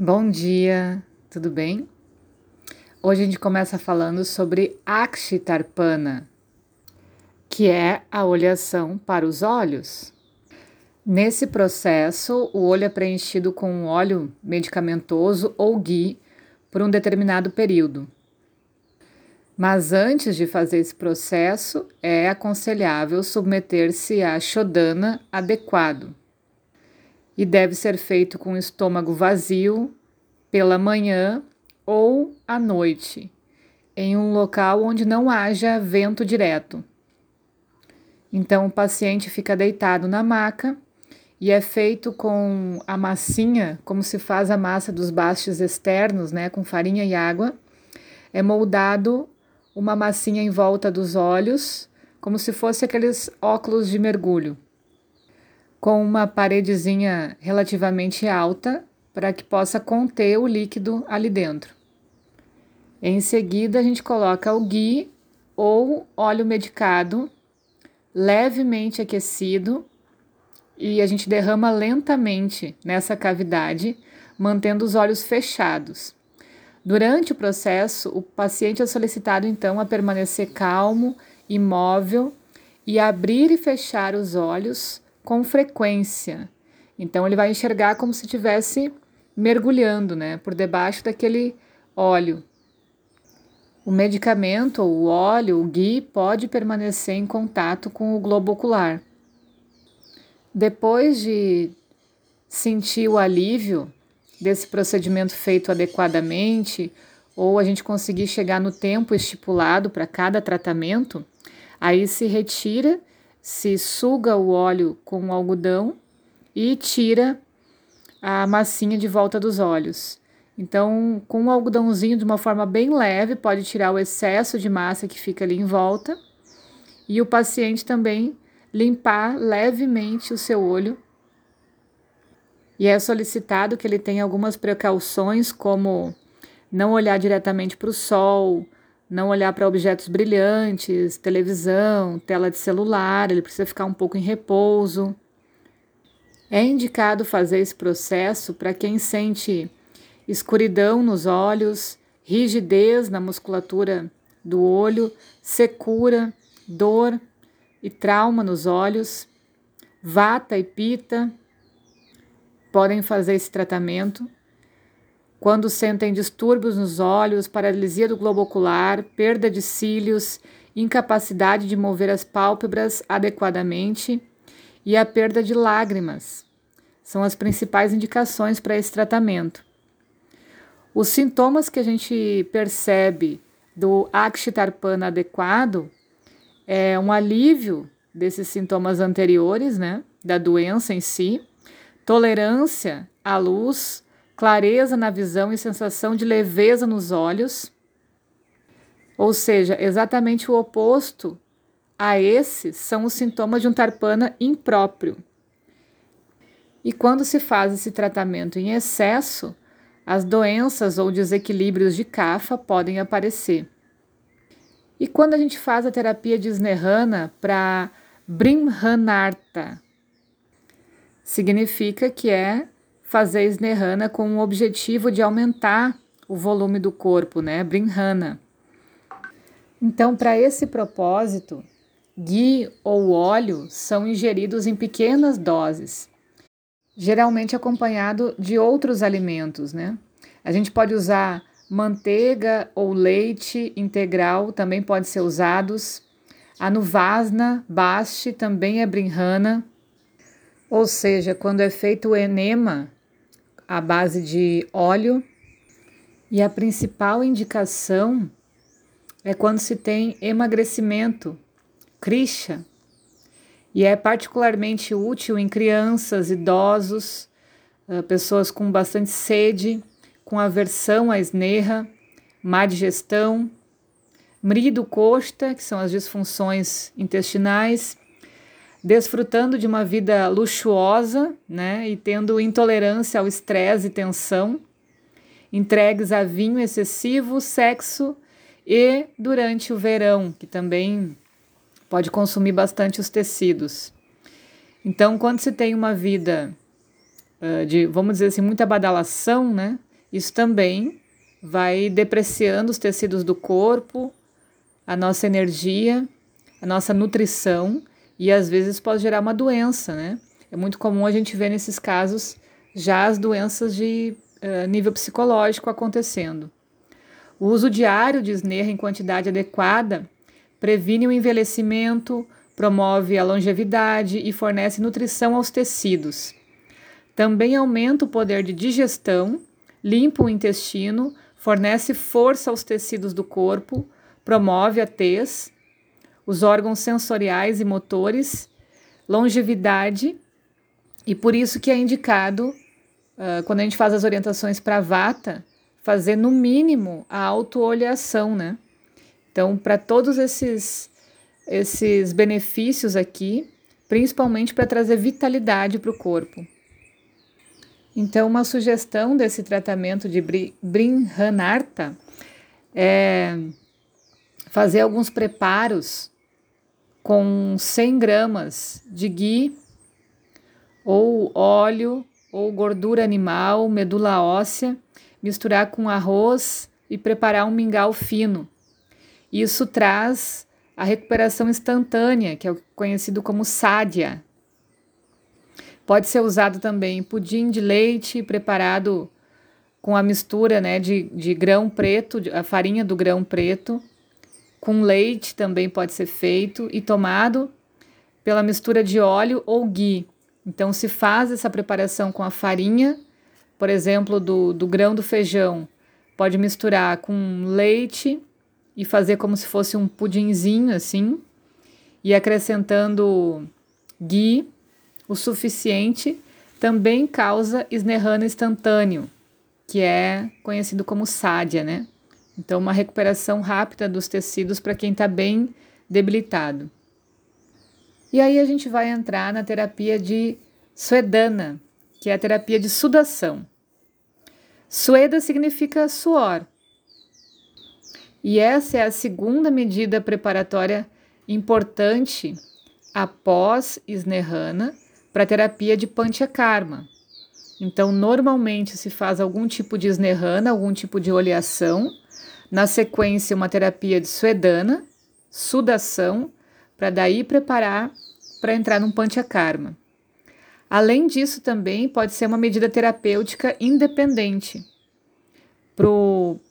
Bom dia, tudo bem? Hoje a gente começa falando sobre Akshitarpana, que é a olhação para os olhos. Nesse processo, o olho é preenchido com um óleo medicamentoso ou ghee por um determinado período. Mas antes de fazer esse processo, é aconselhável submeter-se a Shodana adequado e deve ser feito com o estômago vazio, pela manhã ou à noite, em um local onde não haja vento direto. Então o paciente fica deitado na maca e é feito com a massinha, como se faz a massa dos bastes externos, né, com farinha e água. É moldado uma massinha em volta dos olhos, como se fosse aqueles óculos de mergulho com uma paredezinha relativamente alta para que possa conter o líquido ali dentro. Em seguida, a gente coloca o ghee ou óleo medicado levemente aquecido e a gente derrama lentamente nessa cavidade, mantendo os olhos fechados. Durante o processo, o paciente é solicitado então a permanecer calmo, imóvel e abrir e fechar os olhos com frequência. Então ele vai enxergar como se estivesse mergulhando, né, por debaixo daquele óleo. O medicamento, o óleo, o ghee pode permanecer em contato com o globo ocular. Depois de sentir o alívio desse procedimento feito adequadamente, ou a gente conseguir chegar no tempo estipulado para cada tratamento, aí se retira se suga o óleo com o algodão e tira a massinha de volta dos olhos. Então, com o algodãozinho de uma forma bem leve, pode tirar o excesso de massa que fica ali em volta. E o paciente também limpar levemente o seu olho. E é solicitado que ele tenha algumas precauções, como não olhar diretamente para o sol, não olhar para objetos brilhantes, televisão, tela de celular, ele precisa ficar um pouco em repouso. É indicado fazer esse processo para quem sente escuridão nos olhos, rigidez na musculatura do olho, secura, dor e trauma nos olhos, vata e pita. Podem fazer esse tratamento quando sentem distúrbios nos olhos, paralisia do globo ocular, perda de cílios, incapacidade de mover as pálpebras adequadamente e a perda de lágrimas. São as principais indicações para esse tratamento. Os sintomas que a gente percebe do Akshitarpana adequado é um alívio desses sintomas anteriores, né, da doença em si, tolerância à luz, clareza na visão e sensação de leveza nos olhos, ou seja, exatamente o oposto a esses são os sintomas de um tarpana impróprio. E quando se faz esse tratamento em excesso, as doenças ou desequilíbrios de cafa podem aparecer. E quando a gente faz a terapia de Snehana para Brimhanarta, significa que é fazer Snehana com o objetivo de aumentar o volume do corpo, né? Brinhana. Então, para esse propósito, ghee ou óleo são ingeridos em pequenas doses, geralmente acompanhado de outros alimentos, né? A gente pode usar manteiga ou leite integral, também pode ser usados. A nuvasna, baste, também é brinhana. Ou seja, quando é feito o enema, à base de óleo. E a principal indicação é quando se tem emagrecimento, krisha, e é particularmente útil em crianças, idosos, ah, pessoas com bastante sede, com aversão à esnerra, má digestão, mrido costa, que são as disfunções intestinais, desfrutando de uma vida luxuosa, né, e tendo intolerância ao estresse e tensão, entregues a vinho excessivo, sexo e durante o verão, que também pode consumir bastante os tecidos. Então, quando se tem uma vida uh, de, vamos dizer assim, muita badalação, né, Isso também vai depreciando os tecidos do corpo, a nossa energia, a nossa nutrição e às vezes pode gerar uma doença, né? É muito comum a gente ver nesses casos já as doenças de uh, nível psicológico acontecendo. O uso diário de Snerra em quantidade adequada previne o envelhecimento, promove a longevidade e fornece nutrição aos tecidos. Também aumenta o poder de digestão, limpa o intestino, fornece força aos tecidos do corpo, promove a tez, os órgãos sensoriais e motores, longevidade, e por isso que é indicado, uh, quando a gente faz as orientações para vata, fazer no mínimo a autoolhação, né? Então, para todos esses, esses benefícios aqui, principalmente para trazer vitalidade para o corpo. Então, uma sugestão desse tratamento de Brinhanarta é fazer alguns preparos com 100 gramas de ghee ou óleo ou gordura animal, medula óssea, misturar com arroz e preparar um mingau fino. Isso traz a recuperação instantânea, que é conhecido como sádia. Pode ser usado também pudim de leite preparado com a mistura né, de, de grão preto, a farinha do grão preto, com leite também pode ser feito e tomado pela mistura de óleo ou ghee. Então, se faz essa preparação com a farinha, por exemplo, do, do grão do feijão, pode misturar com leite e fazer como se fosse um pudinzinho assim, e acrescentando ghee o suficiente, também causa esnerrano instantâneo, que é conhecido como sádia, né? Então, uma recuperação rápida dos tecidos para quem está bem debilitado. E aí a gente vai entrar na terapia de Suedana, que é a terapia de sudação. Sueda significa suor, e essa é a segunda medida preparatória importante após Snehana para a terapia de Panchakarma. Então, normalmente se faz algum tipo de Snehana, algum tipo de oleação, na sequência uma terapia de Swedana, sudação, para daí preparar para entrar num Panchakarma. Além disso, também pode ser uma medida terapêutica independente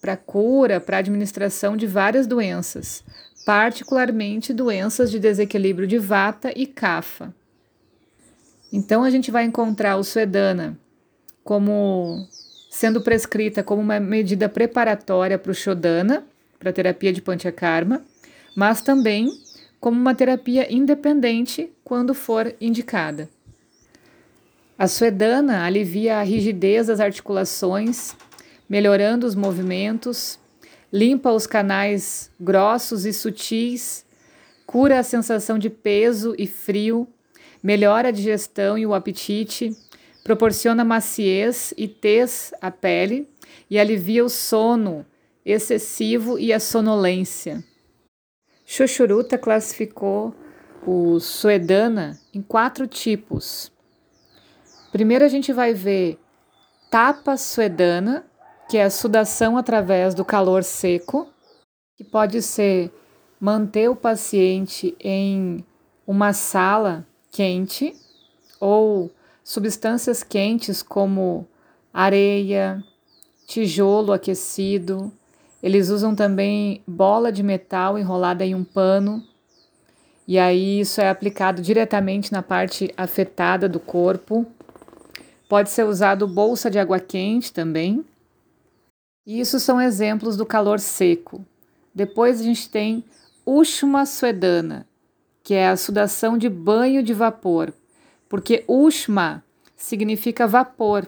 para cura, para administração de várias doenças, particularmente doenças de desequilíbrio de vata e kapha. Então a gente vai encontrar o Suedana como sendo prescrita como uma medida preparatória para o Shodana, para a terapia de Panchakarma, mas também como uma terapia independente quando for indicada. A Suedana alivia a rigidez das articulações melhorando os movimentos, limpa os canais grossos e sutis, cura a sensação de peso e frio, melhora a digestão e o apetite, proporciona maciez e tez à pele e alivia o sono excessivo e a sonolência. Xoxuruta classificou o Suedana em quatro tipos. Primeiro a gente vai ver tapa suedana, que é a sudação através do calor seco, que pode ser manter o paciente em uma sala quente ou substâncias quentes como areia, tijolo aquecido. Eles usam também bola de metal enrolada em um pano. E aí isso é aplicado diretamente na parte afetada do corpo. Pode ser usado bolsa de água quente também. E isso são exemplos do calor seco. Depois a gente tem Ushma Suedana, que é a sudação de banho de vapor, porque Ushma significa vapor.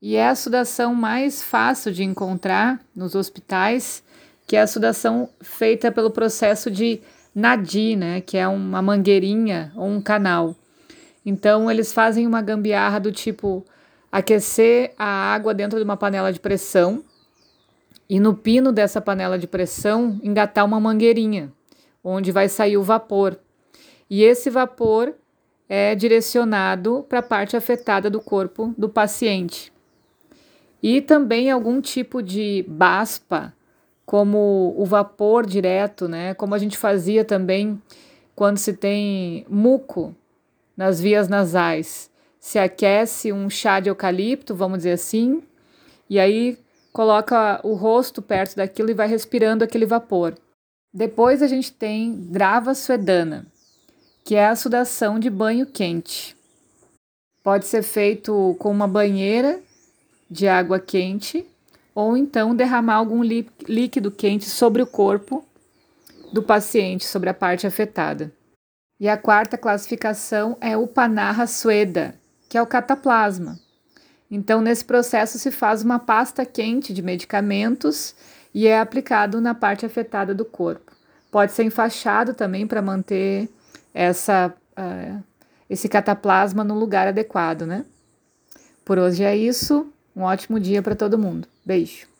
E é a sudação mais fácil de encontrar nos hospitais, que é a sudação feita pelo processo de nadi, né, que é uma mangueirinha ou um canal. Então eles fazem uma gambiarra do tipo aquecer a água dentro de uma panela de pressão e no pino dessa panela de pressão engatar uma mangueirinha, onde vai sair o vapor. E esse vapor é direcionado para a parte afetada do corpo do paciente. E também algum tipo de baspa, como o vapor direto, né? Como a gente fazia também quando se tem muco nas vias nasais. Se aquece um chá de eucalipto, vamos dizer assim, e aí coloca o rosto perto daquilo e vai respirando aquele vapor. Depois a gente tem Drava Suedana, que é a sudação de banho quente. Pode ser feito com uma banheira de água quente ou então derramar algum líquido quente sobre o corpo do paciente, sobre a parte afetada. E a quarta classificação é o Panarra Sueda, que é o cataplasma. Então, nesse processo se faz uma pasta quente de medicamentos e é aplicado na parte afetada do corpo. Pode ser enfaixado também para manter essa, uh, esse cataplasma no lugar adequado, né? Por hoje é isso. Um ótimo dia para todo mundo. Beijo.